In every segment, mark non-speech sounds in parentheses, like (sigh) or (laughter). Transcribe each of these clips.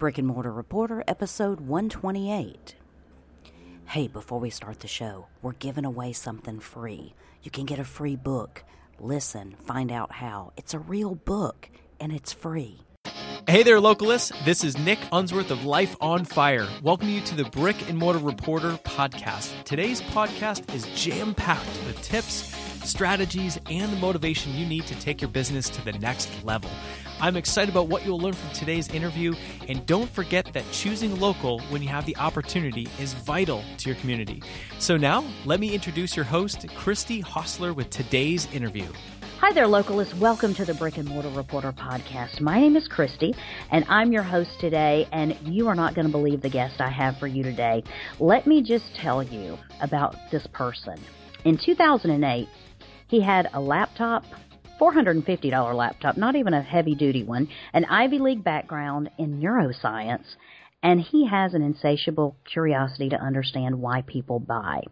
Brick and Mortar Reporter, episode 128. Hey, before we start the show, we're giving away something free. You can get a free book. Listen, find out how. It's a real book, and it's free. Hey there, localists. This is Nick Unsworth of Life on Fire. Welcome you to the Brick and Mortar Reporter podcast. Today's podcast is jam packed with tips, strategies, and the motivation you need to take your business to the next level. I'm excited about what you'll learn from today's interview, and don't forget that choosing local when you have the opportunity is vital to your community. So now, let me introduce your host, Christy Hostler, with today's interview. Hi there, localists. Welcome to the Brick and Mortar Reporter podcast. My name is Christy, and I'm your host today, and you are not going to believe the guest I have for you today. Let me just tell you about this person. In 2008, he had a laptop, $450 laptop, not even a heavy duty one, an Ivy League background in neuroscience, and he has an insatiable curiosity to understand why people buy.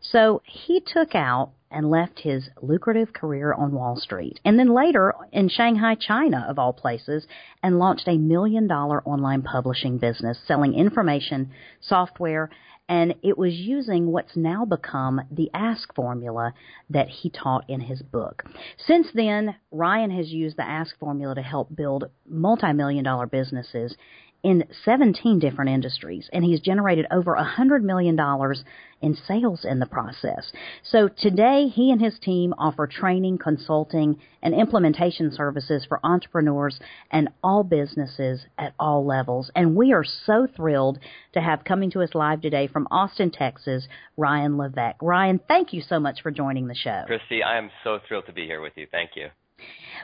So he took out and left his lucrative career on Wall Street, and then later in Shanghai, China, of all places, and launched a million dollar online publishing business selling information, software, and it was using what's now become the ask formula that he taught in his book. Since then, Ryan has used the ask formula to help build multi-million dollar businesses in 17 different industries, and he's generated over $100 million in sales in the process. So today, he and his team offer training, consulting, and implementation services for entrepreneurs and all businesses at all levels. And we are so thrilled to have coming to us live today from Austin, Texas, Ryan Levesque. Ryan, thank you so much for joining the show. Christy, I am so thrilled to be here with you. Thank you.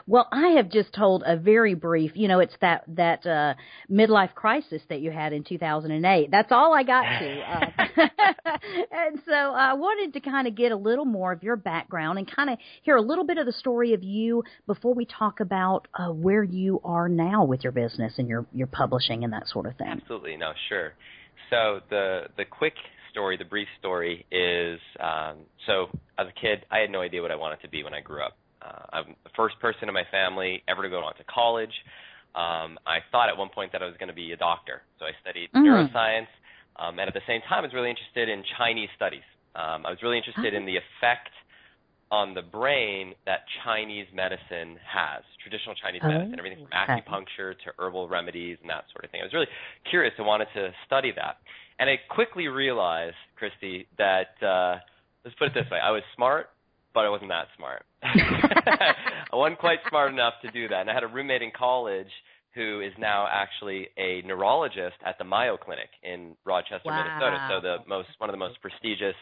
Well, I have just told a very brief, you know, it's that that uh, midlife crisis that you had in 2008. That's all I got to. Uh, (laughs) and so I wanted to kind of get a little more of your background and kind of hear a little bit of the story of you before we talk about uh, where you are now with your business and your your publishing and that sort of thing. Absolutely, no, sure. So the the quick story, the brief story is um, so as a kid, I had no idea what I wanted to be when I grew up. Uh, I'm the first person in my family ever to go on to college. Um, I thought at one point that I was going to be a doctor, so I studied mm. neuroscience, um, and at the same time, I was really interested in Chinese studies. Um, I was really interested in the effect on the brain that Chinese medicine has, traditional Chinese oh, medicine, everything from acupuncture to herbal remedies and that sort of thing. I was really curious and wanted to study that. And I quickly realized, Christy, that uh, let's put it this way: I was smart, but I wasn't that smart. (laughs) (laughs) I wasn't quite smart enough to do that. And I had a roommate in college who is now actually a neurologist at the Mayo Clinic in Rochester, wow. Minnesota. So the most one of the most prestigious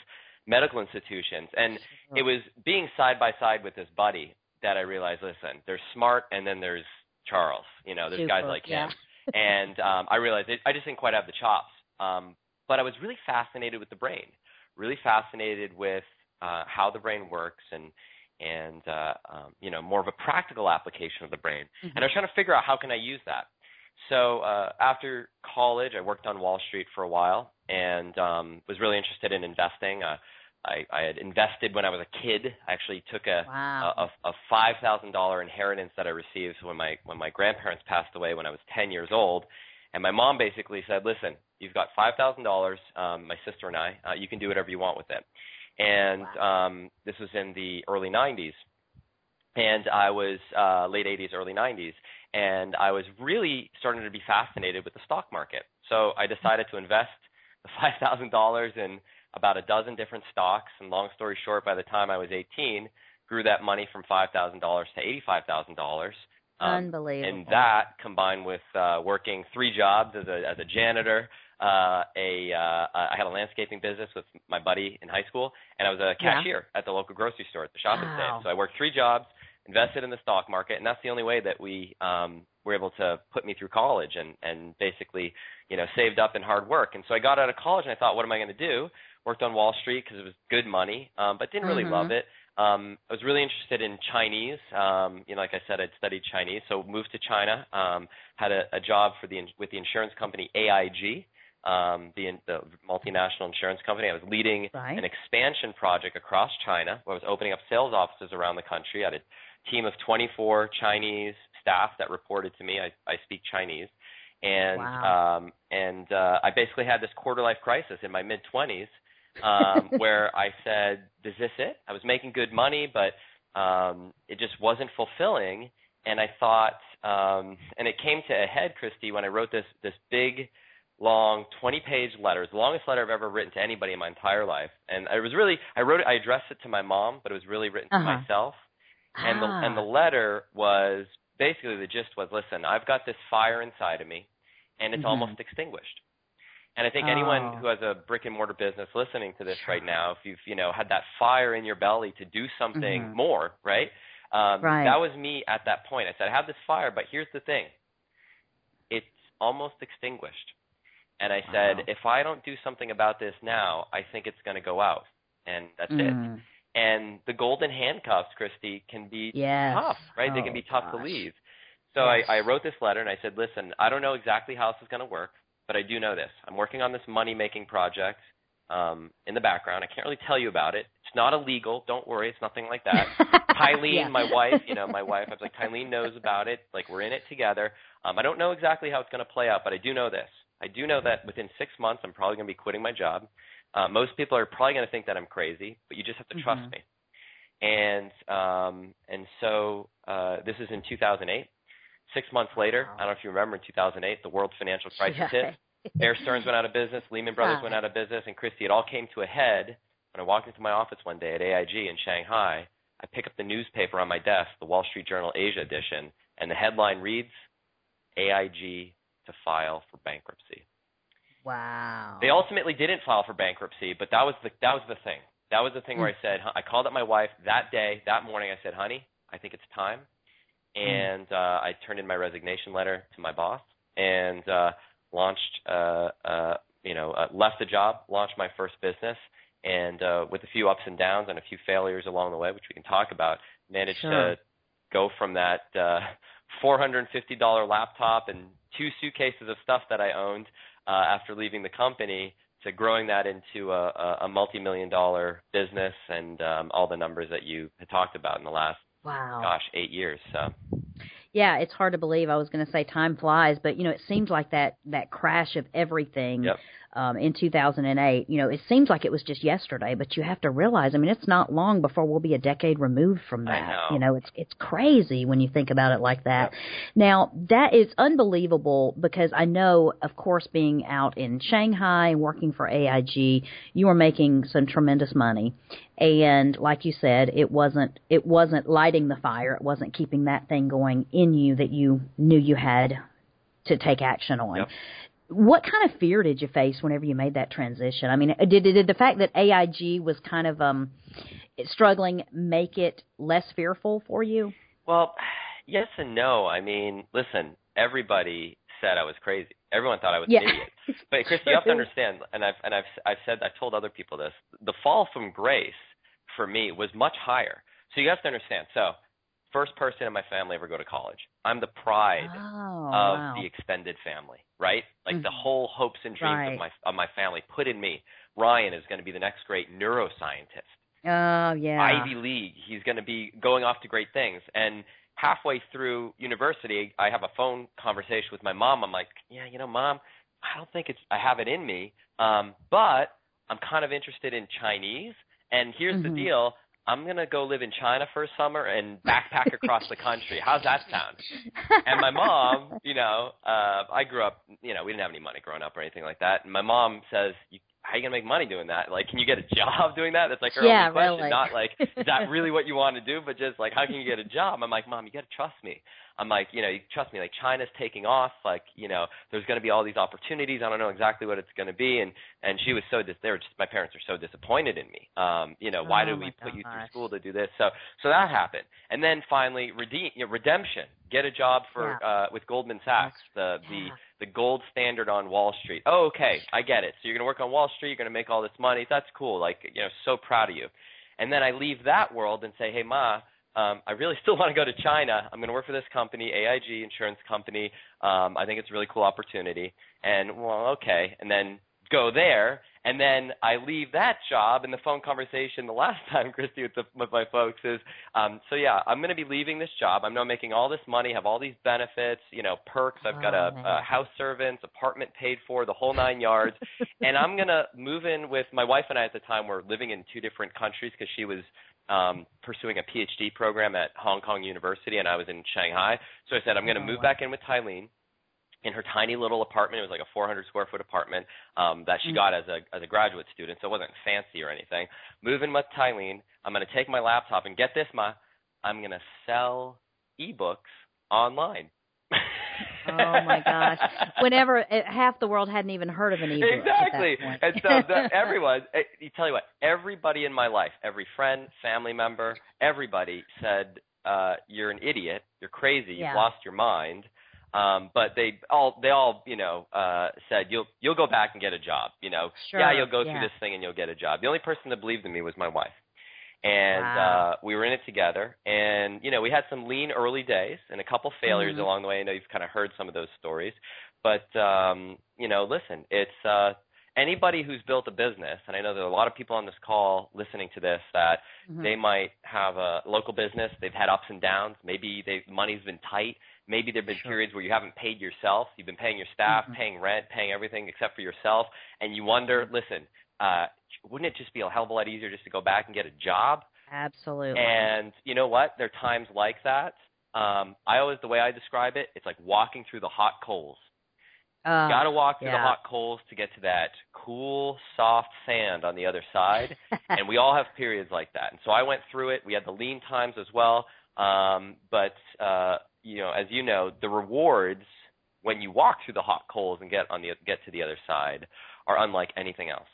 medical institutions. And it was being side by side with this buddy that I realized, listen, there's smart and then there's Charles. You know, there's Super, guys like yeah. him. (laughs) and um, I realized it, I just didn't quite have the chops. Um, but I was really fascinated with the brain, really fascinated with uh, how the brain works and and uh, um, you know more of a practical application of the brain. Mm-hmm. And I was trying to figure out how can I use that. So uh, after college, I worked on Wall Street for a while and um, was really interested in investing. Uh, I, I had invested when I was a kid. I actually took a wow. a, a five thousand dollar inheritance that I received when my when my grandparents passed away when I was ten years old. And my mom basically said, "Listen, you've got five thousand um, dollars. My sister and I. Uh, you can do whatever you want with it." And um, this was in the early 90s. And I was uh, late 80s, early 90s, and I was really starting to be fascinated with the stock market. So I decided to invest the (laughs) $5,000 in about a dozen different stocks. And long story short, by the time I was 18, grew that money from $5,000 to $85,000. Um, Unbelievable. And that combined with uh, working three jobs as a as a janitor, uh, a uh, I had a landscaping business with my buddy in high school, and I was a cashier yeah. at the local grocery store at the shopping wow. So I worked three jobs, invested in the stock market, and that's the only way that we um, were able to put me through college and and basically you know saved up in hard work. And so I got out of college and I thought, what am I going to do? Worked on Wall Street because it was good money, um, but didn't really mm-hmm. love it. Um, I was really interested in Chinese. Um, you know, like I said, I'd studied Chinese, so moved to China. Um, had a, a job for the with the insurance company AIG, um, the, the multinational insurance company. I was leading right. an expansion project across China where I was opening up sales offices around the country. I had a team of 24 Chinese staff that reported to me. I, I speak Chinese. and wow. um, and uh, I basically had this quarter life crisis in my mid twenties, um, (laughs) where I said, "Is this it?" I was making good money, but um, it just wasn't fulfilling, and I thought, um, and it came to a head, Christy, when I wrote this this big long 20 page letter. It's the longest letter I've ever written to anybody in my entire life. And it was really I wrote it I addressed it to my mom, but it was really written uh-huh. to myself. And ah. the and the letter was basically the gist was listen, I've got this fire inside of me and it's mm-hmm. almost extinguished. And I think oh. anyone who has a brick and mortar business listening to this right now, if you've you know had that fire in your belly to do something mm-hmm. more, right? Um, right? That was me at that point. I said, I have this fire, but here's the thing: it's almost extinguished. And I said, wow. if I don't do something about this now, I think it's going to go out, and that's mm. it. And the golden handcuffs, Christy, can be yes. tough, right? Oh, they can be tough gosh. to leave. So yes. I, I wrote this letter and I said, listen, I don't know exactly how this is going to work, but I do know this. I'm working on this money making project um, in the background. I can't really tell you about it. It's not illegal. Don't worry. It's nothing like that. (laughs) Tylene, yeah. my wife, you know, my (laughs) wife, I was like, Tylene knows about it. Like, we're in it together. Um, I don't know exactly how it's going to play out, but I do know this. I do know that within six months, I'm probably going to be quitting my job. Uh, most people are probably going to think that I'm crazy, but you just have to trust mm-hmm. me. And um, and so uh, this is in 2008. Six months later, wow. I don't know if you remember, in 2008, the world financial crisis yeah. hit. Bear Stearns went out of business, Lehman Brothers went out of business, and Christy, it all came to a head when I walked into my office one day at AIG in Shanghai. I pick up the newspaper on my desk, the Wall Street Journal Asia edition, and the headline reads, AIG to file for bankruptcy. Wow. They ultimately didn't file for bankruptcy, but that was the that was the thing. That was the thing where I said I called up my wife that day, that morning. I said, "Honey, I think it's time," and uh, I turned in my resignation letter to my boss and uh, launched, uh, uh, you know, uh, left the job, launched my first business, and uh, with a few ups and downs and a few failures along the way, which we can talk about, managed sure. to go from that uh, $450 laptop and two suitcases of stuff that I owned uh, after leaving the company to growing that into a, a, a multi-million dollar business and um, all the numbers that you had talked about in the last wow gosh eight years. So yeah, it's hard to believe. I was going to say time flies, but you know, it seems like that that crash of everything yep. Um, in 2008. You know, it seems like it was just yesterday, but you have to realize. I mean, it's not long before we'll be a decade removed from that. Know. You know, it's it's crazy when you think about it like that. Now, that is unbelievable because I know, of course, being out in Shanghai and working for AIG, you were making some tremendous money and like you said it wasn't it wasn't lighting the fire it wasn't keeping that thing going in you that you knew you had to take action on yep. What kind of fear did you face whenever you made that transition i mean did, did the fact that aig was kind of um struggling make it less fearful for you well yes and no i mean listen everybody said I was crazy. Everyone thought I was yeah. an idiot. (laughs) But Chris, you have to understand, and I've and I've I've said I've told other people this. The fall from grace for me was much higher. So you have to understand. So first person in my family ever go to college. I'm the pride oh, of wow. the extended family, right? Like mm-hmm. the whole hopes and dreams right. of my of my family put in me. Ryan is going to be the next great neuroscientist. Oh yeah. Ivy League. He's going to be going off to great things. And halfway through university, I have a phone conversation with my mom. I'm like, yeah, you know, mom, I don't think it's I have it in me, um, but I'm kind of interested in Chinese. And here's mm-hmm. the deal: I'm gonna go live in China for a summer and backpack across the country. How's that sound? And my mom, you know, uh, I grew up, you know, we didn't have any money growing up or anything like that. And my mom says, you, how are you gonna make money doing that? Like, can you get a job (laughs) doing that? That's like her yeah, only question. Really. Not like, is that (laughs) really what you want to do? But just like, how can you get a job? I'm like, mom, you gotta trust me. I'm like, you know, you trust me. Like, China's taking off. Like, you know, there's gonna be all these opportunities. I don't know exactly what it's gonna be. And and she was so dis- they were just my parents are so disappointed in me. Um, you know, why oh, did we put gosh. you through school to do this? So so that happened. And then finally, redeem, you know, redemption. Get a job for yeah. uh, with Goldman Sachs, the yeah. the the gold standard on Wall Street. Oh, okay, I get it. So you're going to work on Wall Street, you're going to make all this money. That's cool. Like, you know, so proud of you. And then I leave that world and say, hey, Ma, um, I really (laughs) still want to go to China. I'm going to work for this company, AIG Insurance Company. Um, I think it's a really cool opportunity. And well, okay. And then go there. And then I leave that job, and the phone conversation the (laughs) last time, Christy, with, the, with my folks is, um, so yeah, I'm going to be leaving this job. I'm now making all this money, have all these benefits, you know, perks. I've got a, Oh, a house servants, apartment paid for, the whole nine yards, (laughs) and I'm going to move in with my wife and I at the time were living in two different countries because she was um, pursuing a PhD program at Hong Kong University, and I was in Shanghai. So I said, I'm going to Oh, move wow. back in with Tylene in her tiny little apartment. It was like a 400 square foot apartment um, that she Mm. got as a as a graduate student, so it wasn't fancy or anything. Move in with Tylene. I'm going to take my laptop and get this, ma. I'm going to sell ebooks online. Oh my gosh! (laughs) Whenever uh, half the world hadn't even heard of an ebook. exactly. At that point. and so the, (laughs) everyone, eh, you tell you what, everybody in my life, every friend, family member, everybody said, uh, "You're an idiot. You're crazy. You've lost your mind." Um, but they all, they all, you know, uh, said, "You'll, you'll go back and get a job." You know, Sure, yeah, you'll go yeah. through this thing and you'll get a job. The only person that believed in me was my wife. And Wow. uh we were in it together and you know, we had some lean early days and a couple failures Mhm. along the way. I know you've kind of heard some of those stories. But um, you know, listen, it's uh anybody who's built a business, and I know there are a lot of people on this call listening to this that Mhm. they might have a local business, they've had ups and downs, maybe they money's been tight, maybe there've been Sure. periods where you haven't paid yourself, you've been paying your staff, Mhm. paying rent, paying everything except for yourself, and you wonder, listen, uh wouldn't it just be a hell of a lot easier just to go back and get a job? Absolutely. And you know what? There are times like that. Um, I always, the way I describe it, it's like walking through the hot coals. Uh, Got to walk through the hot coals to get to that cool, soft sand on the other side. (laughs) and we all have periods like that. And so I went through it. We had the lean times as well. Um, but uh, you know, as you know, the rewards when you walk through the hot coals and get on the get to the other side are unlike anything else.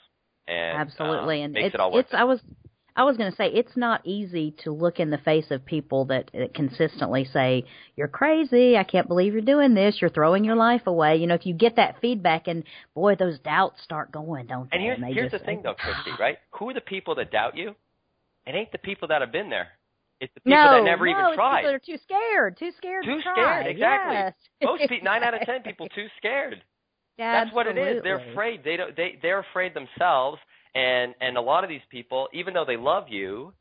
And Absolutely, um, and makes it's, it it's I was I was going to say it's not easy to look in the face of people that, that consistently say you're crazy, I can't believe you're doing this, you're throwing your life away. You know, if you get that feedback, and boy, those doubts start going, don't they? And here's they here's the thing though, (laughs) Christy, right? Who are the people that doubt you? It ain't the people that have been there. It's the people no, that never no, even it's tried. People that are too scared, too scared. Too to try. scared, exactly. Yes. Most people, nine out of ten (laughs) people, too scared. That's what it is. They're afraid. They don't. They they're afraid themselves. And and a lot of these people, even though they love you,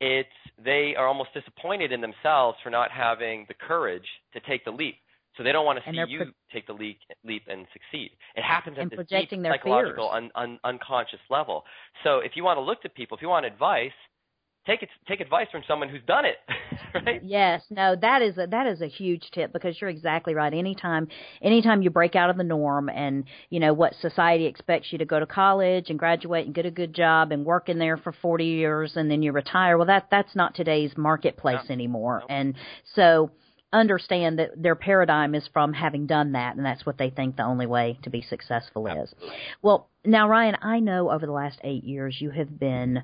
it's they are almost disappointed in themselves for not having the courage to take the leap. So they don't want to see you pro- take the leap, leap and succeed. It happens at this deep psychological, un, un, unconscious level. So if you want to look to people, if you want advice, take it, take advice from someone who's done it, (laughs) right? Yes, no, that is a, that is a huge tip because you're exactly right. Anytime, anytime you break out of the norm and you know what society expects you to go to college and graduate and get a good job and work in there for 40 years and then you retire. Well, that that's not today's marketplace No. anymore. Nope. And so understand that their paradigm is from having done that and that's what they think the only way to be successful is. Absolutely. Well, now Ryan, I know over the last 8 years you have been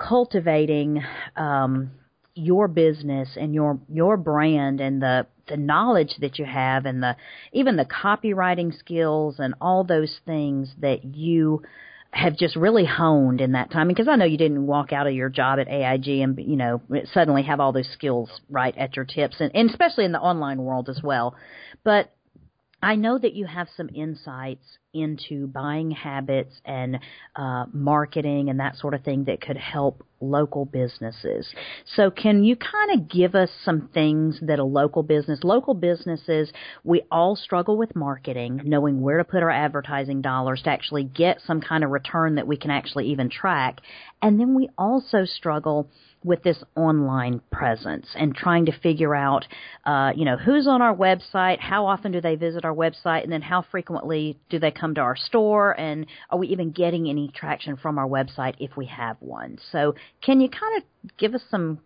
cultivating um, your business and your your brand and the the knowledge that you have and the even the copywriting skills and all those things that you have just really honed in that time. Because I know you didn't walk out of your job at AIG and you know suddenly have all those skills right at your tips. And, and especially in the online world as well. But I know that you have some insights into buying habits and uh, marketing and that sort of thing that could help local businesses. So, can you kind of give us some things that a local business, local businesses, we all struggle with marketing, knowing where to put our advertising dollars to actually get some kind of return that we can actually even track. And then we also struggle with this online presence and trying to figure out, uh, you know, who's on our website, how often do they visit our website, and then how frequently do they come to our store, and are we even getting any traction from our website if we have one? So, can you kind of give us some,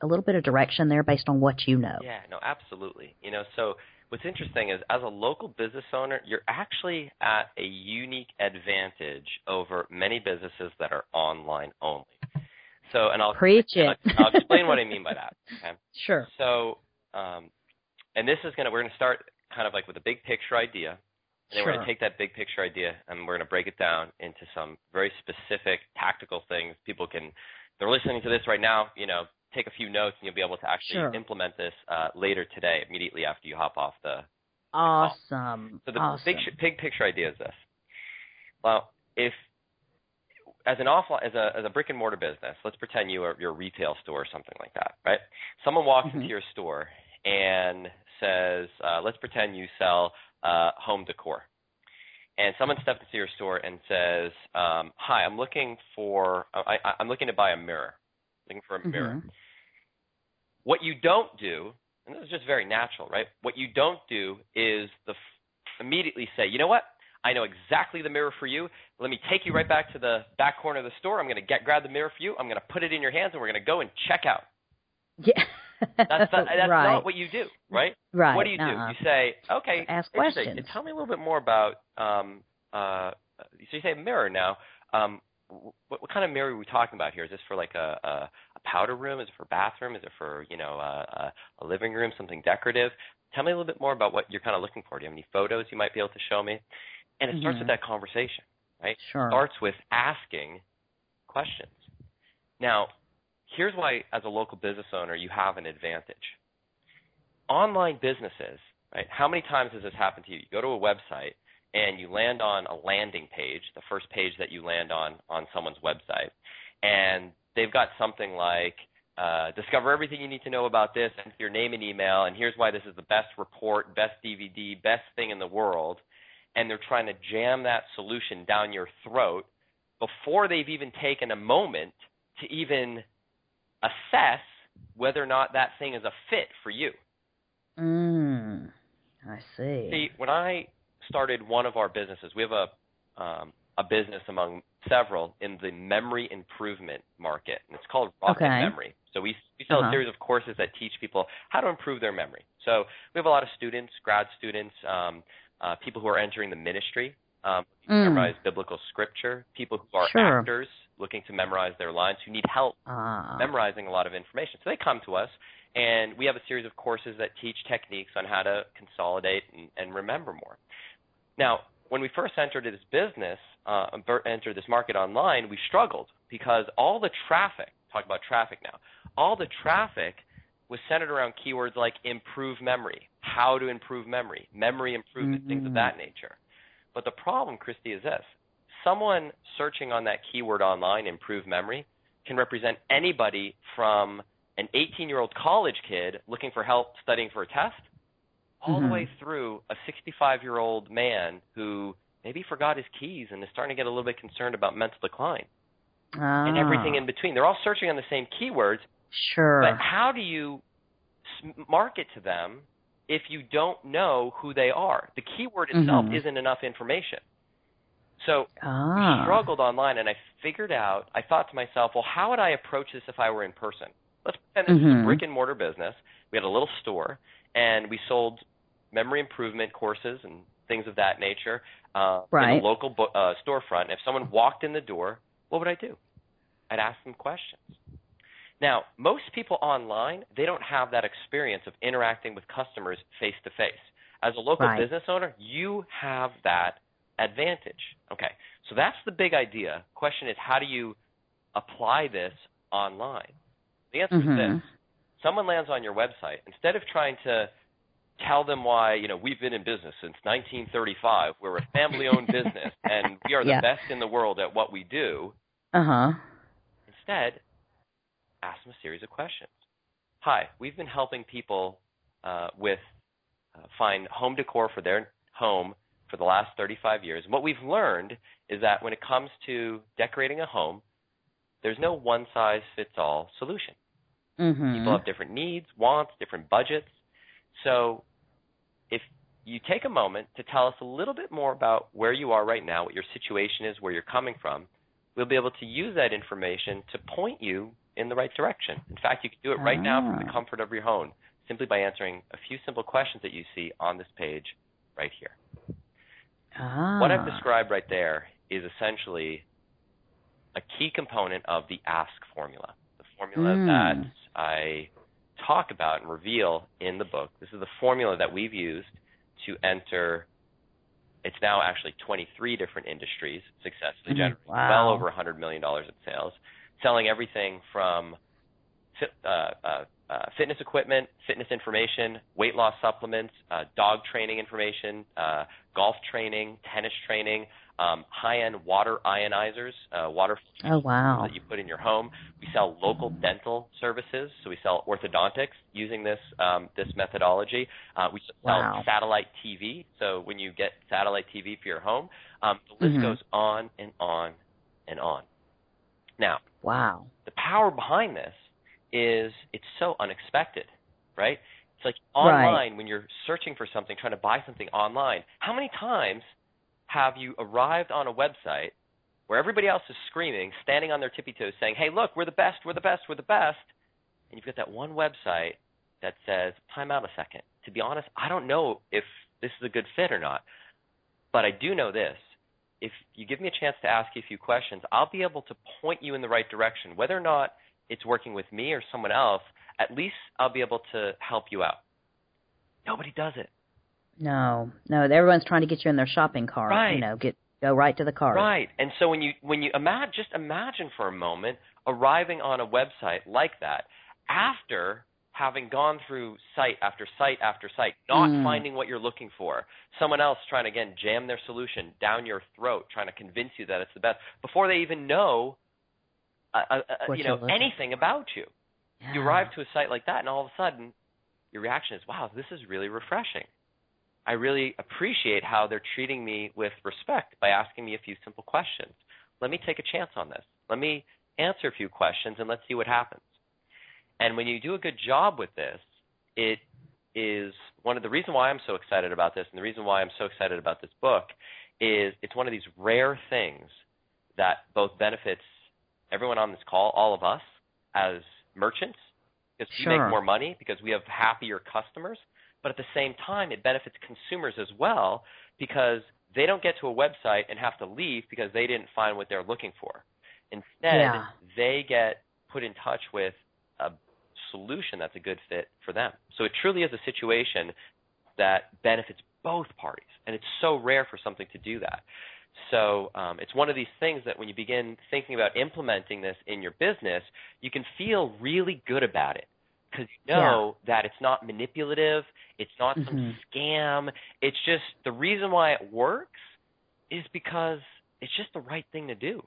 a little bit of direction there based on what you know? Yeah, no, absolutely. You know, so what's interesting is as a local business owner, you're actually at a unique advantage over many businesses that are online only. So, and I'll Preach it. I'll, I'll explain what I mean by (laughs) that. Okay. Sure. So, um, and this is gonna we're gonna start kind of like with a big picture idea, and then we're gonna take that big picture idea and we're gonna break it down into some very specific tactical things. People can they're listening to this right now, you know, take a few notes and you'll be able to actually Sure. implement this uh, later today, immediately after you hop off the. Awesome. So the awesome. big big picture idea is this: Well, if as an offline as a as a brick and mortar business, let's pretend you are you're retail store or something like that, right? Someone walks Mhm. into your store and says, uh, let's pretend you sell uh, home decor. And someone steps into your store and says, um, "Hi, I'm looking for I, I'm looking to buy a mirror. Looking for a mirror." Mhm. What you don't do, and this is just very natural, right? What you don't do is the f- immediately say, you know what? I know exactly the mirror for you. Let me take you right back to the back corner of the store. I'm going to get grab the mirror for you. I'm going to put it in your hands, and we're going to go and check out. Yeah. That's not, that's (laughs) right. not what you do, right? right. What do you do? uh-uh. You say, okay, Ask questions. Tell me a little bit more about. Um, uh, so you say mirror now. Um, what, what kind of mirror are we talking about here? Is this for like a, a, a powder room? Is it for bathroom? Is it for you know uh, a, a living room, something decorative? Tell me a little bit more about what you're kind of looking for. Do you have any photos you might be able to show me? And it starts Mhm. with that conversation, right? Sure. starts with asking questions. Now, here's why, as a local business owner, you have an advantage. Online businesses, right? How many times has this happened to you? You go to a website and you land on a landing page, the first page that you land on on someone's website, and they've got something like uh, discover everything you need to know about this, enter your name and email, and here's why this is the best report, best DVD, best thing in the world, and they're trying to jam that solution down your throat before they've even taken a moment to even assess whether or not that thing is a fit for you. Mm, I see. See, when I started one of our businesses, we have a um, a business among several in the memory improvement market, and it's called Rocket Okay. Memory. So we we sell Uh-huh. a series of courses that teach people how to improve their memory. So we have a lot of students, grad students, um, uh, people who are entering the ministry, um, Mm. memorize biblical scripture, people who are Sure. actors looking to memorize their lines, who need help Ah. memorizing a lot of information. So they come to us, and we have a series of courses that teach techniques on how to consolidate and, and remember more. Now, when we first entered this business, uh, entered this market online, we struggled because all the traffic, talk about traffic now, all the traffic was centered around keywords like improve memory, how to improve memory, memory improvement, things of that nature. But the problem, Christy, is this. Someone searching on that keyword online, improve memory, can represent anybody from an 18 year old college kid looking for help studying for a test all Mhm. the way through a 65 year old man who maybe forgot his keys and is starting to get a little bit concerned about mental decline ah. and everything in between. They're all searching on the same keywords, Sure. but how do you market to them if you don't know who they are? The keyword itself Mhm. isn't enough information. So ah. we struggled online, and I figured out. I thought to myself, well, how would I approach this if I were in person? Let's pretend this is Mhm. a brick and mortar business. We had a little store, and we sold memory improvement courses and things of that nature uh, in a local bo- uh, storefront. If someone walked in the door, what would I do? I'd ask them questions. Now, most people online, they don't have that experience of interacting with customers face to face. As a local Right. business owner, you have that advantage. Okay, so that's the big idea. Question is, how do you apply this online? The answer is Mhm. this: someone lands on your website, instead of trying to tell them why, you know, we've been in business since 1935, we're a family-owned (laughs) business, and we are the Yeah. best in the world at what we do. Uh huh. Instead, ask them a series of questions. Hi, we've been helping people uh, with uh, find home decor for their home for the last 35 years. And what we've learned is that when it comes to decorating a home, there's no one size fits all solution. Mhm. People have different needs, wants, different budgets. So if you take a moment to tell us a little bit more about where you are right now, what your situation is, where you're coming from, we'll be able to use that information to point you in the right direction. In fact, you can do it right now from the Ah. comfort of your home simply by answering a few simple questions that you see on this page right here. Ah. What I've described right there is essentially a key component of the ASK formula, the formula Mm. that I talk about and reveal in the book. This is the formula that we've used to enter. It's now actually 23 different industries successfully Mhm. generating Wow. well over 100 million dollars in sales, selling everything from uh, uh, uh, fitness equipment, fitness information, weight loss supplements, uh, dog training information, uh, golf training, tennis training, um, high-end water ionizers, uh, water oh, wow. that you put in your home. We sell local dental services, so we sell orthodontics using this um, this methodology. Uh, we sell wow. satellite TV, so when you get satellite TV for your home, um, the list mm-hmm. goes on and on and on. Now, wow, the power behind this is it's so unexpected, right? It's like online right. when you're searching for something, trying to buy something online. How many times have you arrived on a website where everybody else is screaming, standing on their tippy toes, saying, "Hey, look, we're the best, we're the best, we're the best," and you've got that one website that says, "Time out a second. To be honest, I don't know if this is a good fit or not, but I do know this: if you give me a chance to ask you a few questions, I'll be able to point you in the right direction, whether or not it's working with me or someone else. At least I'll be able to help you out." Nobody does it. No, no. Everyone's trying to get you in their shopping cart. Right. You know, get go right to the cart. Right. And so when you when you imagine just imagine for a moment arriving on a website like that after having gone through site after site after site, not Mm. finding what you're looking for, someone else trying to again jam their solution down your throat, trying to convince you that it's the best before they even know, uh, uh, uh, you know, anything about you. Yeah. You arrive to a site like that, and all of a sudden, your reaction is, "Wow, this is really refreshing." I really appreciate how they're treating me with respect by asking me a few simple questions. Let me take a chance on this. Let me answer a few questions and let's see what happens. And when you do a good job with this, it is one of the reason why I'm so excited about this and the reason why I'm so excited about this book is it's one of these rare things that both benefits everyone on this call, all of us as merchants, because we make more money because we have happier customers, but at the same time it benefits consumers as well because they don't get to a website and have to leave because they didn't find what they're looking for. Instead, Yeah. they get put in touch with a solution that's a good fit for them. So it truly is a situation that benefits both parties, and it's so rare for something to do that. So um, it's one of these things that when you begin thinking about implementing this in your business, you can feel really good about it because you know that it's not manipulative, it's not some Mhm. scam. It's just the reason why it works is because it's just the right thing to do.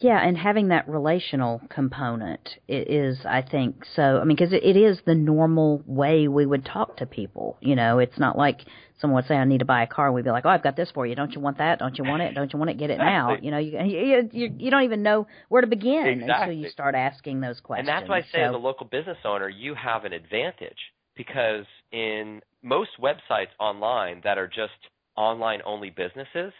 Yeah, and having that relational component is, I think, so. I mean, because it, is the normal way we would talk to people. You know, it's not like someone would say, "I need to buy a car." and We'd be like, "Oh, I've got this for you. Don't you want that? Don't you want it? Don't you want it? Get it now." You know, you you you, you don't even know where to begin until you start asking those questions. And that's why I say, as a local business owner, you have an advantage because in most websites online that are just online only businesses,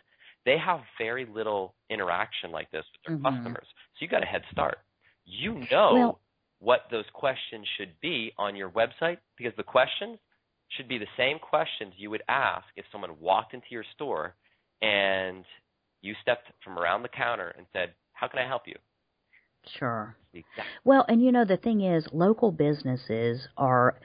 they have very little interaction like this with their Mhm. customers. So you got a head start. You know Well- what those questions should be on your website because the questions should be the same questions you would ask if someone walked into your store and you stepped from around the counter and said, "How can I help you?" sure. The exact Well, and you know the thing is, local businesses are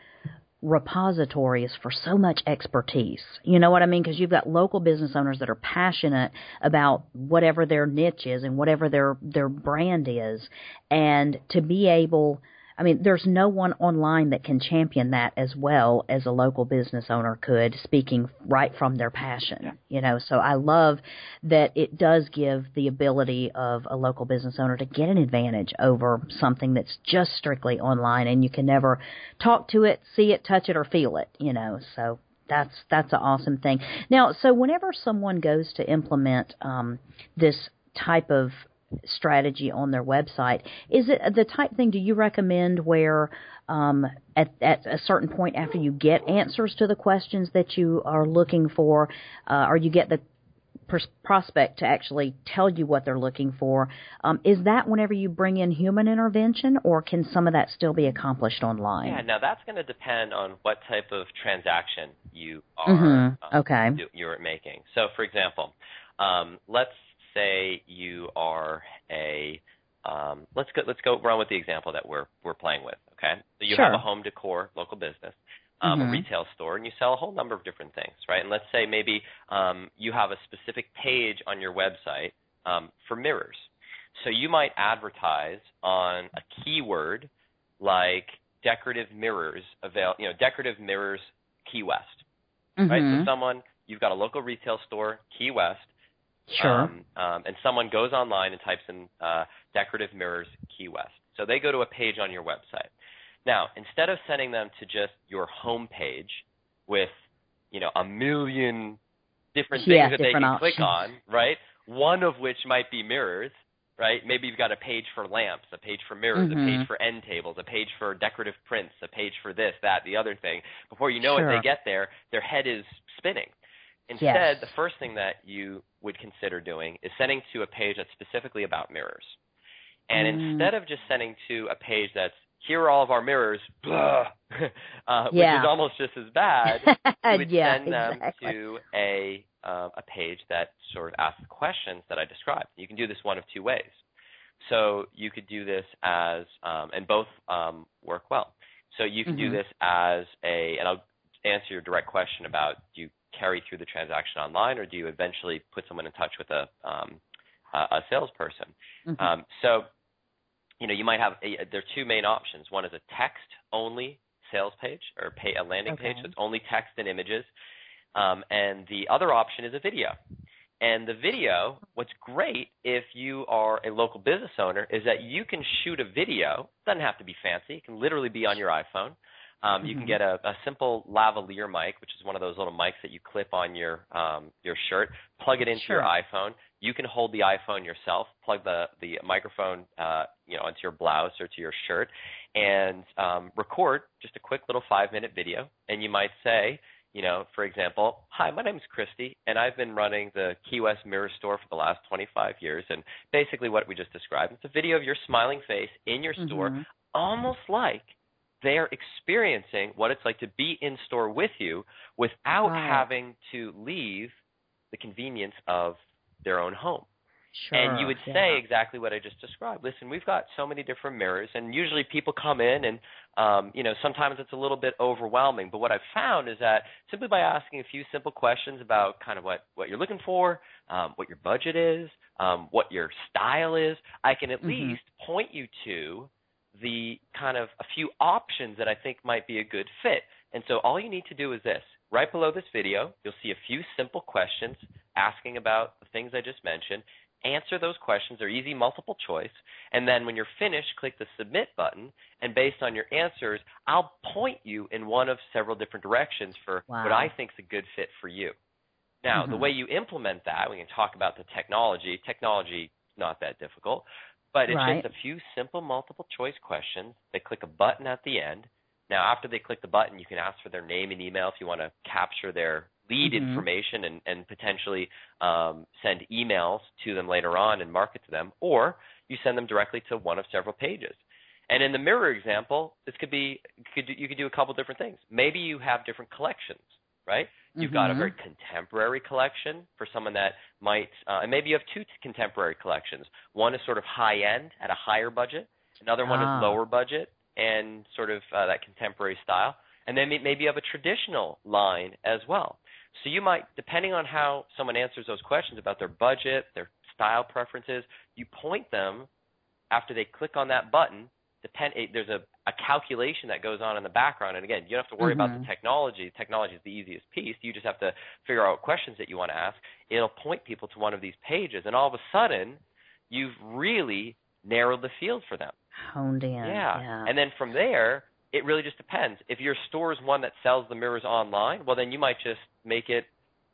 repositories for so much expertise. You know what I mean? Because you've got local business owners that are passionate about whatever their niche is and whatever their their brand is, and to be able. I mean, there's no one online that can champion that as well as a local business owner could, speaking right from their passion. Yeah. You know, so I love that it does give the ability of a local business owner to get an advantage over something that's just strictly online and you can never talk to it, see it, touch it, or feel it. You know, so that's that's an awesome thing. Now, so whenever someone goes to implement um, this type of strategy on their website, is it the type thing? Do you recommend where um, at at a certain point after you get answers to the questions that you are looking for, uh, or you get the pers- prospect to actually tell you what they're looking for. Um, is that whenever you bring in human intervention, or can some of that still be accomplished online? Yeah, now that's going to depend on what type of transaction you are Mhm. um, Okay. you're making. So, for example, um, let's say you are a um, let's go let's go run with the example that we're we're playing with. Okay, so you have a home decor local business. Um, Mhm. a retail store, and you sell a whole number of different things, right? And let's say maybe um, you have a specific page on your website um, for mirrors. So you might advertise on a keyword like decorative mirrors avail you know decorative mirrors Key West mm-hmm. right so someone you've got a local retail store Key West sure um, um, and someone goes online and types in uh, decorative mirrors Key West so they go to a page on your website now instead of sending them to just your home page with you know a million different things Yeah, that different they can click on right one of which might be mirrors right? Maybe you've got a page for lamps, a page for mirrors, a Mhm. page for end tables, a page for decorative prints, a page for this, that, the other thing. Before you know it, they get there, their head is spinning. Instead, Yes. the first thing that you would consider doing is sending to a page that's specifically about mirrors. And Mm. instead of just sending to a page that's here are all of our mirrors, blah, (laughs) uh, which Yeah. is almost just as bad, (laughs) you would yeah, send them exactly. to a uh, a page that sort of asks the questions that I described. You can do this one of two ways. So you could do this as, um, and both um, work well. So you can do Mhm. this as a, and I'll answer your direct question about do you carry through the transaction online or do you eventually put someone in touch with a um, a salesperson? Mhm. Um, so, you know, you might have a, there are two main options. One is a text-only sales page or pay a landing page, that's so only text and images. Um, and the other option is a video. And the video, what's great if you are a local business owner is that you can shoot a video. It doesn't have to be fancy. It can literally be on your iPhone. Um, You can Mhm. get a, a simple lavalier mic, which is one of those little mics that you clip on your um, your shirt. Plug it into Sure. your iPhone. You can hold the iPhone yourself. Plug the the microphone, uh, you know, into your blouse or to your shirt, and um, record just a quick little five minute video. And you might say, you know, for example, hi, my name is Christy, and I've been running the Key West Mirror Store for the last 25 years. And basically, what we just described, it's a video of your smiling face in your store, Mhm. almost like they're experiencing what it's like to be in store with you without Right. having to leave the convenience of their own home. Sure. And you would yeah. say exactly what I just described. Listen, we've got so many different mirrors, and usually people come in, and um, you know sometimes it's a little bit overwhelming. But what I've found is that simply by asking a few simple questions about kind of what what you're looking for, um, what your budget is, um, what your style is, I can at Mhm. least point you to the kind of a few options that I think might be a good fit. And so all you need to do is this. Right below this video, you'll see a few simple questions asking about the things I just mentioned. Answer those questions. They're easy multiple choice. And then when you're finished, click the submit button. And based on your answers, I'll point you in one of several different directions for what I think is a good fit for you. Now, the Mhm. way you implement that, we can talk about the technology. Technology not that difficult, but it's Right. just a few simple multiple choice questions. They click a button at the end. Now, after they click the button, you can ask for their name and email if you want to capture their lead Mhm. information and, and potentially um, send emails to them later on and market to them, or you send them directly to one of several pages. And in the mirror example, this could be could you could do a couple different things. Maybe you have different collections, right? You've got a Mhm. very contemporary collection for someone that might, uh, and maybe you have two t- contemporary collections. One is sort of high end at a higher budget. Another one Ah. is lower budget and sort of uh, that contemporary style. And then maybe you have a traditional line as well. So you might, depending on how someone answers those questions about their budget, their style preferences, you point them after they click on that button. Depend, eh, there's a, a calculation that goes on in the background, and again, you don't have to worry about the Mhm. technology. Technology is the easiest piece. You just have to figure out questions that you want to ask. It'll point people to one of these pages, and all of a sudden, you've really narrowed the field for them. honed in. Yeah. yeah. And then from there, it really just depends. If your store is one that sells the mirrors online, well, then you might just make it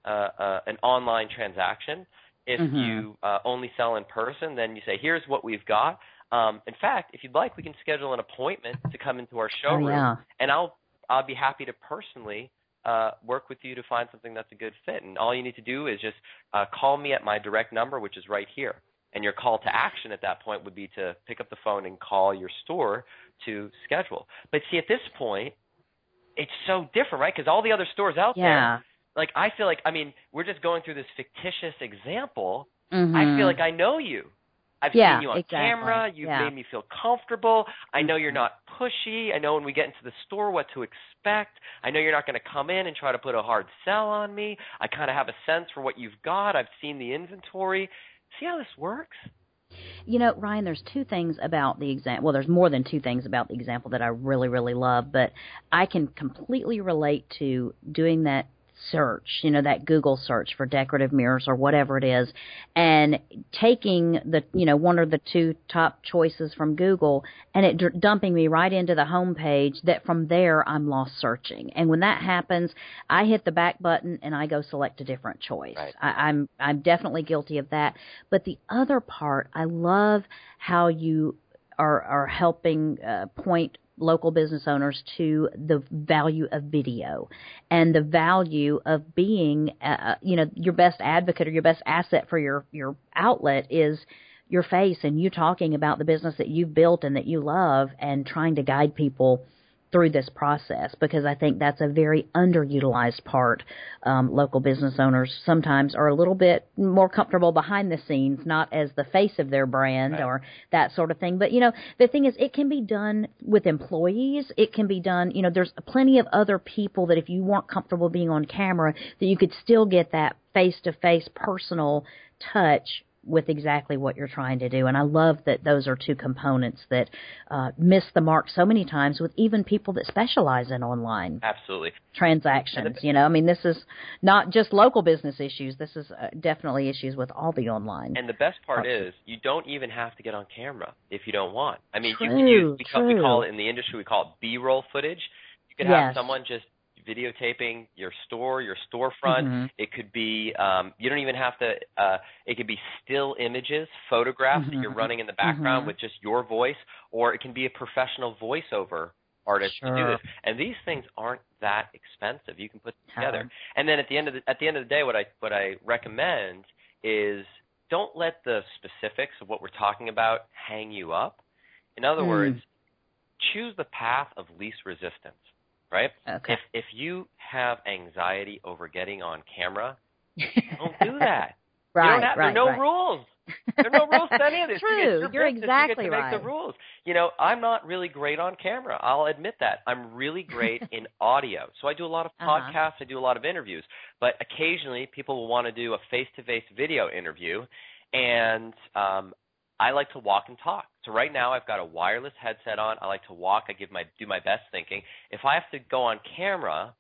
uh, uh, an online transaction. If Mhm. you uh, only sell in person, then you say, "Here's what we've got." Um, in fact, if you'd like, we can schedule an appointment to come into our oh, showroom, yeah. and I'll I'll be happy to personally uh, work with you to find something that's a good fit. And all you need to do is just uh, call me at my direct number, which is right here. And your call to action at that point would be to pick up the phone and call your store to schedule. But see, at this point, it's so different, right? Because all the other stores out there, like I feel like, I mean, we're just going through this fictitious example. I Mhm. feel like I know you. I've Yeah, seen you on exactly. camera. You've Yeah. made me feel comfortable. I know you're Mhm. not pushy. I know when we get into the store what to expect. I know you're not going to come in and try to put a hard sell on me. I kind of have a sense for what you've got. I've seen the inventory. See how this works? You know, Ryan, there's two things about the example. Well, there's more than two things about the example that I really, really love, but I can completely relate to doing that search, you know, that Google search for decorative mirrors or whatever it is, and taking the, you know, one or the two top choices from Google and it d- dumping me right into the home page that from there I'm lost searching. And when that happens, I hit the back button and I go select a different choice. Right. I, I'm I'm definitely guilty of that. But the other part, I love how you are are helping uh, point local business owners to the value of video and the value of being, uh, uh, you know, your best advocate or your best asset for your your outlet is your face and you talking about the business that you've built and that you love and trying to guide people through this process because I think that's a very underutilized part. Um, local business owners sometimes are a little bit more comfortable behind the scenes, not as the face of their brand right. or that sort of thing. But you know, the thing is, it can be done with employees. It can be done. You know, there's plenty of other people that if you weren't comfortable being on camera, that you could still get that face to face personal touch with exactly what you're trying to do. And I love that those are two components that uh, miss the mark so many times with even people that specialize in online Absolutely. transactions. You know, I mean, this is not just local business issues. This is uh, definitely issues with all the online. And the best part is you don't even have to get on camera if you don't want. I mean, you can True, use we call, we call it in the industry we call it B-roll footage. You could Yes. have someone just videotaping your store, your storefront. Mhm. It could be um, you don't even have to. Uh, it could be still images, photographs that you're running in the background Mhm. with just your voice, or it can be a professional voiceover artist to do Sure. this. And these things aren't that expensive. You can put them together. No. And then at the end of the at the end of the day, what I what I recommend is don't let the specifics of what we're talking about hang you up. In other Hmm. words, choose the path of least resistance. Right? Okay. If if you have anxiety over getting on camera, (laughs) don't do that. you right, don't have, right, there are no right. rules. (laughs) There are no rules to any of this. True. get your You're business, you exactly make right. the rules. You know, I'm not really great on camera. I'll admit that. I'm really great (laughs) in audio. So I do a lot of Uh-huh. podcasts. I do a lot of interviews. But occasionally, people will want to do a face-to-face video interview, and um, I like to walk and talk. So right now, I've got a wireless headset on. I like to walk. I give my do my best thinking. If I have to go on camera,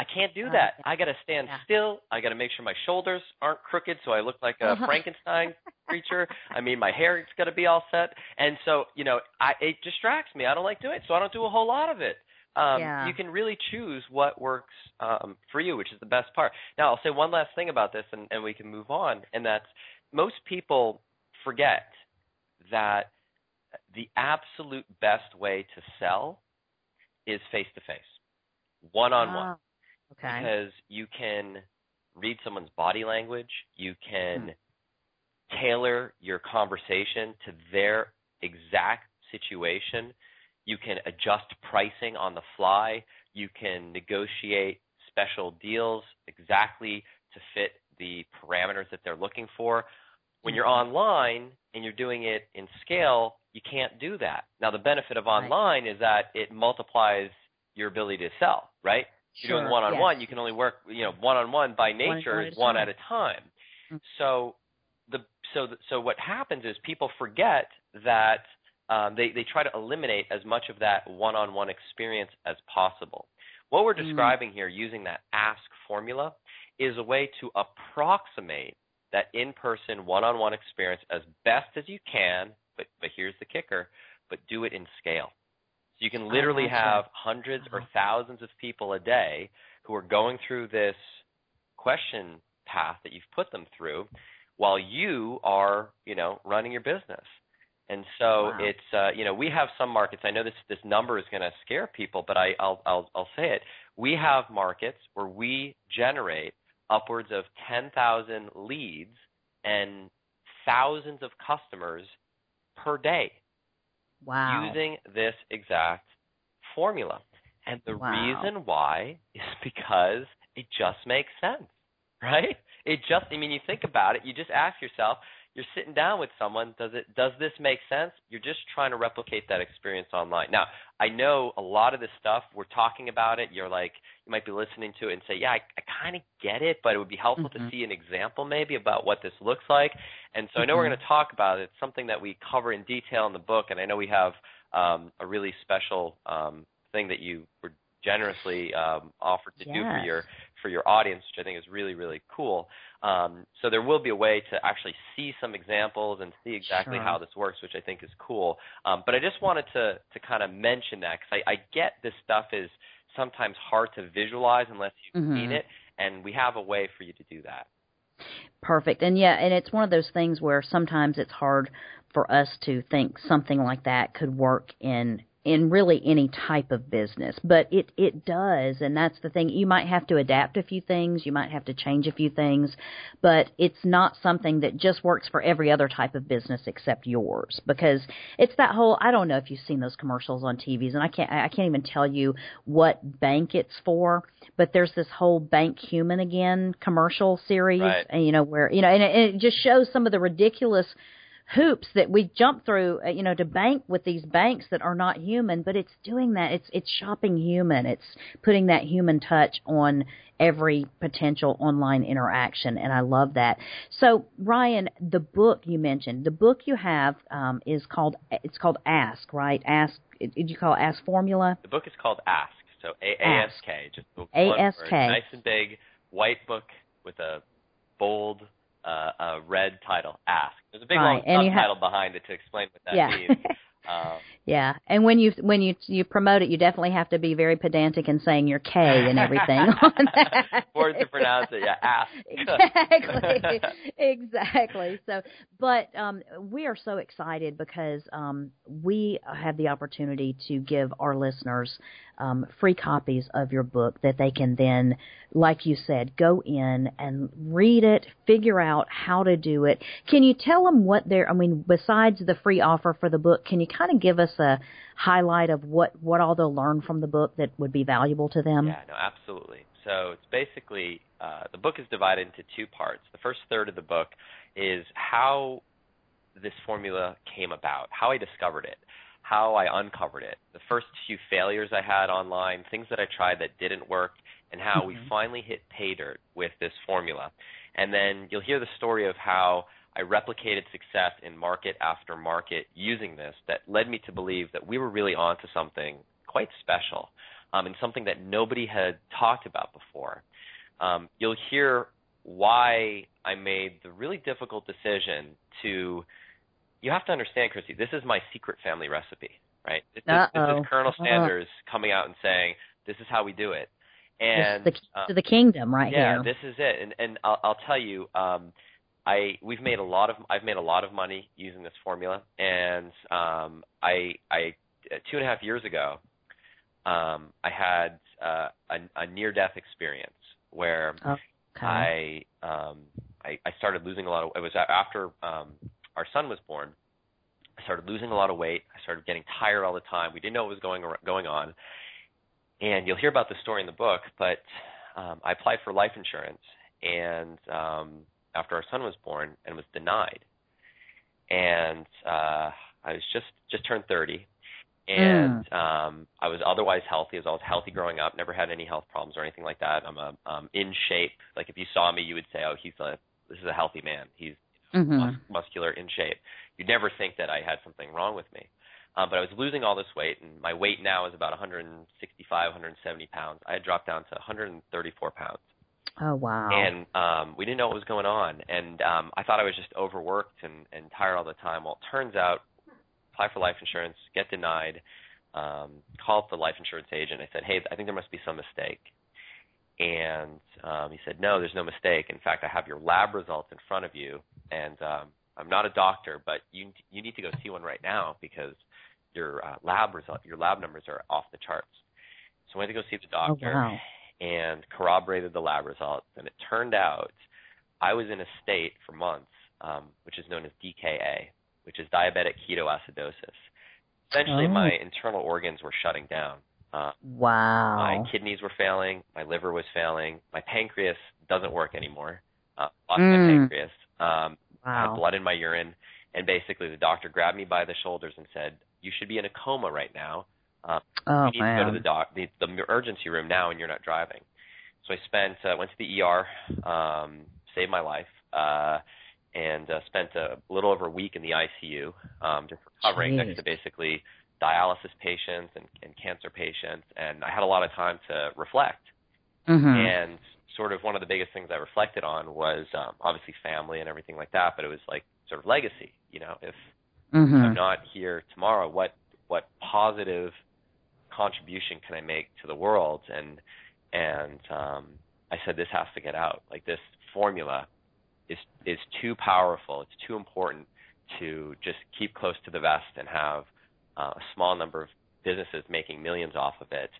I can't do Oh, that. I got to stand Yeah. still. I got to make sure my shoulders aren't crooked so I look like a Uh-huh. Frankenstein (laughs) creature. I mean, my hair's got to be all set. And so, you know, I it distracts me. I don't like doing it, so I don't do a whole lot of it. Um, Yeah. You can really choose what works um, for you, which is the best part. Now, I'll say one last thing about this, and, and we can move on, and that's most people forget that the absolute best way to sell is face to face, one on one. Okay. because you can read someone's body language, you can Hmm. tailor your conversation to their exact situation, you can adjust pricing on the fly, you can negotiate special deals exactly to fit the parameters that they're looking for. When you're online and you're doing it in scale, you can't do that. Now the benefit of Right. online is that it multiplies your ability to sell, right? If you're doing one on one, you can only work, you know, one on one by nature one is at a one time. at a time. Mm. So the so the, so what happens is people forget that um, they they try to eliminate as much of that one on one experience as possible. What we're Mm. describing here using that ask formula is a way to approximate that in person one on one experience as best as you can, but but here's the kicker, but do it in scale. So you can literally have hundreds or Uh-huh. thousands of people a day who are going through this question path that you've put them through while you are, you know, running your business. And so Wow. it's uh, you know, we have some markets. I know this this number is going to scare people, but I I'll I'll I'll say it. We have markets where we generate upwards of 10,000 leads and thousands of customers per day wow. using this exact formula. And the Wow. reason why is (laughs) because it just makes sense, right? it just I mean you think about it, you just ask yourself, you're sitting down with someone, does it does this make sense? You're just trying to replicate that experience online. Now, I know a lot of this stuff we're talking about it, you're like you might be listening to it and say, "Yeah, I, I kind of get it, but it would be helpful mm-hmm. to see an example maybe about what this looks like." And so mm-hmm. I know we're mm-hmm. going to talk about it. It's something that we cover in detail in the book, and I know we have um, a really special um, thing that you were generously um, offered to yes. do for your for your audience, which I think is really really cool. Um, so there will be a way to actually see some examples and see exactly sure. how this works, which I think is cool. Um, but I just wanted to to kind of mention that because I, I get this stuff is sometimes hard to visualize unless you've mm-hmm. seen it, and we have a way for you to do that. Perfect. And yeah, and it's one of those things where sometimes it's hard for us to think something like that could work in in really any type of business but it it does and that's the thing you might have to adapt a few things you might have to change a few things but it's not something that just works for every other type of business except yours because it's that whole I don't know if you've seen those commercials on TVs and I can't I can't even tell you what bank it's for but there's this whole bank human again commercial series right. and you know where you know and it, and it just shows some of the ridiculous hoops that we jump through, uh, you know, to bank with these banks that are not human, but it's doing that. It's it's shopping human. It's putting that human touch on every potential online interaction, and I love that. So, Ryan, the book you mentioned, the book you have um, is called it's called Ask, right? Ask. Did you call it Ask Formula? The book is called Ask. So A A S K, just A S K, nice and big, white book with a bold uh, a red title, Ask. There's a big right. long subtitle ha- behind it to explain what that yeah. means. (laughs) Um, yeah, and when you when you you promote it, you definitely have to be very pedantic in saying your K and everything (laughs) on that. Words to pronounce it, yeah. Ask. exactly, (laughs) exactly. So, but um, we are so excited because um, we have the opportunity to give our listeners um, free copies of your book that they can then, like you said, go in and read it, figure out how to do it. Can you tell them what they're? I mean, besides the free offer for the book, can you kind of give us a highlight of what what all they'll learn from the book that would be valuable to them? Yeah, no, absolutely. So it's basically uh, the book is divided into two parts. The first third of the book is how this formula came about, how I discovered it how I uncovered it, the first few failures I had online, things that I tried that didn't work, and how mm-hmm. we finally hit pay dirt with this formula. And then you'll hear the story of how I replicated success in market after market using this that led me to believe that we were really onto something quite special um, and something that nobody had talked about before. Um, you'll hear why I made the really difficult decision to you have to understand, Christy, this is my secret family recipe, right? This, is, this is Colonel uh-huh. Sanders uh-huh. coming out and saying, this is how we do it. And this is the, uh, to the kingdom right yeah, here. Yeah, this is it. And and I'll, I'll tell you, um, I we've made a lot of I've made a lot of money using this formula, and um, I I two and a half years ago, um, I had uh, a, a near death experience where okay. I um I, I started losing a lot of. It was after um our son was born, I started losing a lot of weight. I started getting tired all the time. We didn't know what was going going on, and you'll hear about the story in the book. But um, I applied for life insurance, and um, after our son was born, and was denied. And uh, I was just just turned 30, and mm. um, I was otherwise healthy. I was healthy growing up, never had any health problems or anything like that. I'm a, um, in shape. Like if you saw me, you would say, "Oh, he's a this is a healthy man. He's mm-hmm. mus- muscular, in shape. You'd never think that I had something wrong with me. Um, but I was losing all this weight, and my weight now is about 165, 170 pounds. I had dropped down to 134 pounds. Oh wow! And um, we didn't know what was going on, and um, I thought I was just overworked and, and tired all the time. Well, it turns out, apply for life insurance, get denied, um, call up the life insurance agent. I said, hey, I think there must be some mistake. And um, he said, no, there's no mistake. In fact, I have your lab results in front of you, and um, I'm not a doctor, but you you need to go see one right now because your uh, lab result, your lab numbers are off the charts. So I went to go see the oh, doctor oh, wow. And corroborated the lab results, and it turned out I was in a state for months, um, which is known as DKA, which is diabetic ketoacidosis. Essentially, oh. my internal organs were shutting down. Uh, wow. My kidneys were failing. My liver was failing. My pancreas doesn't work anymore. uh, lost mm. my pancreas, um, wow. blood in my urine, and basically the doctor grabbed me by the shoulders and said, "You should be in a coma right now. Uh, oh, you need man. to go to the doc, the, the emergency room now, and you're not driving." So I spent uh, went to the ER, um, saved my life, uh, and uh, spent a little over a week in the ICU, um, just recovering Jeez. next to basically dialysis patients and, and cancer patients, and I had a lot of time to reflect. Mm-hmm. And sort of one of the biggest things I reflected on was um, obviously family and everything like that, but it was like sort of legacy. You know, if mm-hmm. I'm not here tomorrow, what what positive contribution can I make to the world? And and um, I said this has to get out. Like this formula is is too powerful. It's too important to just keep close to the vest and have uh, a small number of businesses making millions off of it.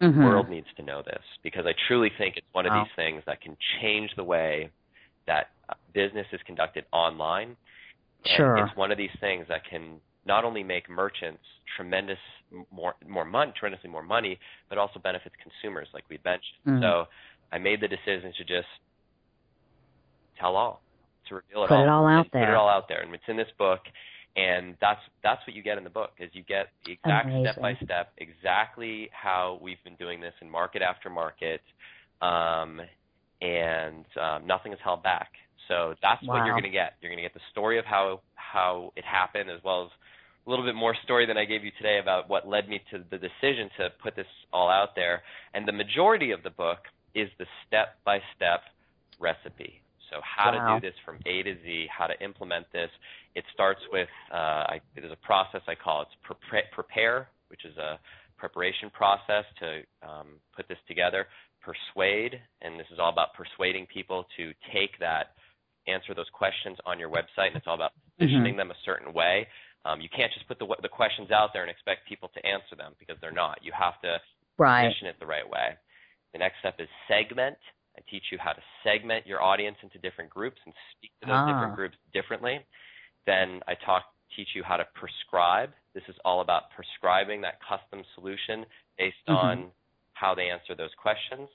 Mm-hmm. The world needs to know this because I truly think it's one of wow. these things that can change the way that uh, business is conducted online. And Sure. It's one of these things that can not only make merchants tremendous more more money, tremendously more money, but also benefits consumers, like we mentioned. Mm. So I made the decision to just tell all, to reveal it Put all, it all out Just Put there. it all out there, and it's in this book. And that's that's what you get in the book is you get the exact Amazing. step by step, exactly how we've been doing this in market after market, um, and um, nothing is held back. So that's what you're going to get. You're going to get the story of how how it happened, as well as a little bit more story than I gave you today about what led me to the decision to put this all out there. And the majority of the book is the step by step recipe. So how Wow. to do this from A to Z, how to implement this. It starts with uh, I, there's a process I call it prepare, prepare, which is a preparation process to um, put this together. Persuade, and this is all about persuading people to take that, answer those questions on your website, and it's all about positioning them a certain way. Um, you can't just put the the questions out there and expect people to answer them because they're not. You have to Right. position it the right way. The next step is segment. I teach you how to segment your audience into different groups and speak to those Ah. different groups differently. Then I talk teach you how to prescribe. This is all about prescribing that custom solution based Mhm. on how they answer those questions.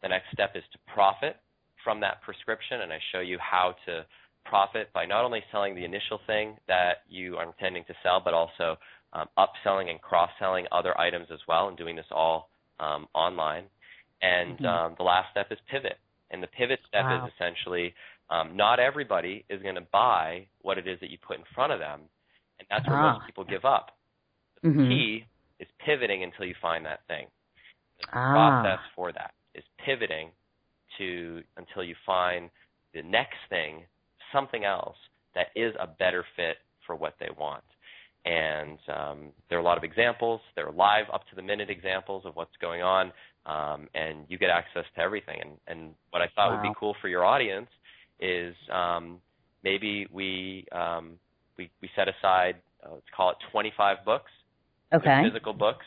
The next step is to profit from that prescription, and I show you how to profit by not only selling the initial thing that you are intending to sell, but also um, upselling and cross-selling other items as well, and doing this all um, online. And Mhm. um, the last step is pivot, and the pivot step Wow. is essentially um, not everybody is going to buy what it is that you put in front of them, and that's where Ah. most people give up. The Mhm. key is pivoting until you find that thing. The Ah. process for that is pivoting to until you find the next thing, something else that is a better fit for what they want. And um, there are a lot of examples. There are live, up to the minute examples of what's going on, um, and you get access to everything. And, and what I thought would be cool for your audience is um, maybe we um, we we set aside uh, let's call it 25 books Okay. physical books,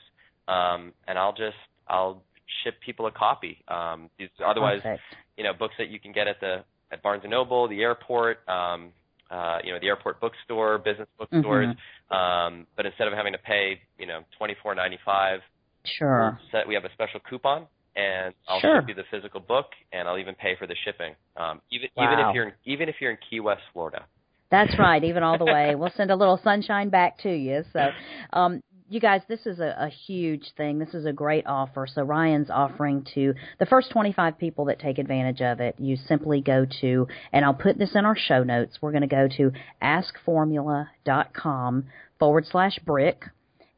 um, and I'll just I'll ship people a copy. Um, these otherwise, Perfect. you know, books that you can get at the at Barnes and Noble, the airport, um, uh, you know, the airport bookstore, business bookstores. Mm-hmm. Um, but instead of having to pay, you know, twenty four ninety five, Sure. set, we have a special coupon, and I'll Sure. ship you the physical book, and I'll even pay for the shipping. Um, even even if you're in, even if you're in Key West, Florida. That's right, (laughs) even all the way. We'll send a little sunshine back to you. So, (laughs) um, you guys, this is a, a huge thing. This is a great offer. So, Ryan's offering to the first 25 people that take advantage of it. You simply go to, and I'll put this in our show notes. We're going to go to askformula.com forward slash brick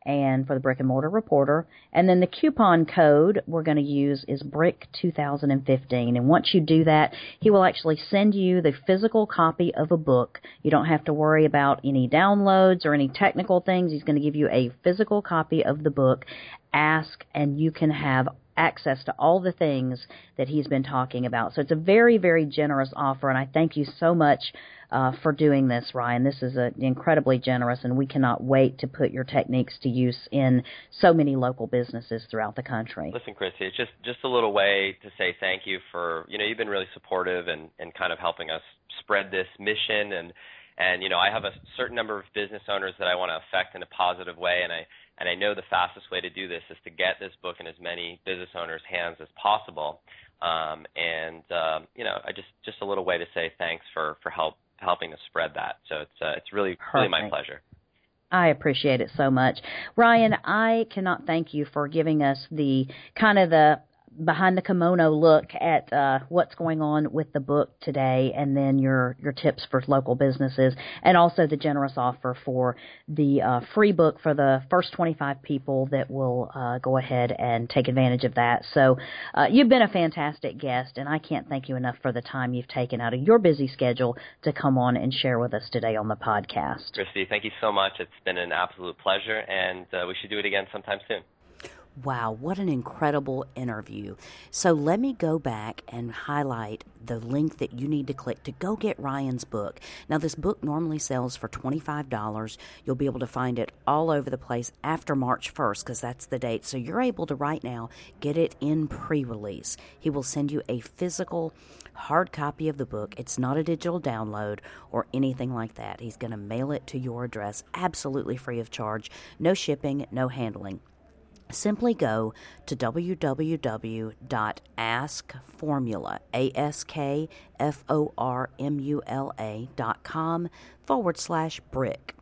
and for the brick and mortar reporter. And then the coupon code we're going to use is BRICK2015. And once you do that, he will actually send you the physical copy of a book. You don't have to worry about any downloads or any technical things. He's going to give you a physical copy of the book. Ask and you can have access to all the things that he's been talking about. So it's a very, very generous offer, and I thank you so much uh, for doing this, Ryan. This is a, incredibly generous, and we cannot wait to put your techniques to use in so many local businesses throughout the country. Listen, Christy, it's just just a little way to say thank you for you know you've been really supportive and and kind of helping us spread this mission and and you know I have a certain number of business owners that I want to affect in a positive way and I and I know the fastest way to do this is to get this book in as many business owners' hands as possible. Um, and um, you know, I just just a little way to say thanks for for help helping to spread that. So it's uh, it's really Perfect. really my pleasure. I appreciate it so much. Ryan, I cannot thank you for giving us the kind of the behind the kimono look at uh, what's going on with the book today, and then your your tips for local businesses, and also the generous offer for the uh, free book for the first 25 people that will uh, go ahead and take advantage of that. So uh, you've been a fantastic guest, and I can't thank you enough for the time you've taken out of your busy schedule to come on and share with us today on the podcast. Christy, thank you so much. It's been an absolute pleasure, and uh, we should do it again sometime soon. Wow, what an incredible interview. So let me go back and highlight the link that you need to click to go get Ryan's book. Now, this book normally sells for $25. You'll be able to find it all over the place after March 1st because that's the date. So you're able to right now get it in pre release. He will send you a physical hard copy of the book. It's not a digital download or anything like that. He's going to mail it to your address absolutely free of charge. No shipping, no handling simply go to www.askformula, A-S-K-F-O-R-M-U-L-A dot com forward slash brick.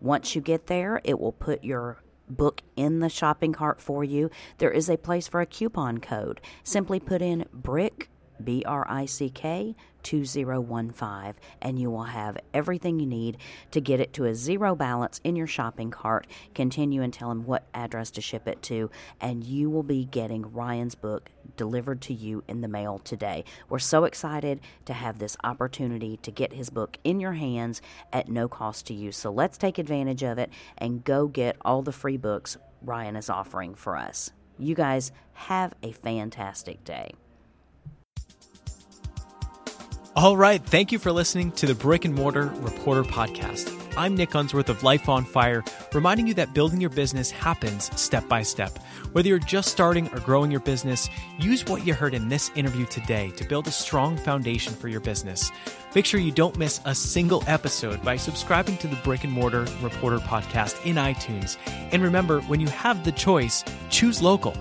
Once you get there, it will put your book in the shopping cart for you. There is a place for a coupon code. Simply put in brick, B-R-I-C-K, 2015 and you will have everything you need to get it to a zero balance in your shopping cart. Continue and tell him what address to ship it to, and you will be getting Ryan's book delivered to you in the mail today. We're so excited to have this opportunity to get his book in your hands at no cost to you. So let's take advantage of it and go get all the free books Ryan is offering for us. You guys have a fantastic day. All right. Thank you for listening to the Brick and Mortar Reporter Podcast. I'm Nick Unsworth of Life on Fire, reminding you that building your business happens step by step. Whether you're just starting or growing your business, use what you heard in this interview today to build a strong foundation for your business. Make sure you don't miss a single episode by subscribing to the Brick and Mortar Reporter Podcast in iTunes. And remember, when you have the choice, choose local.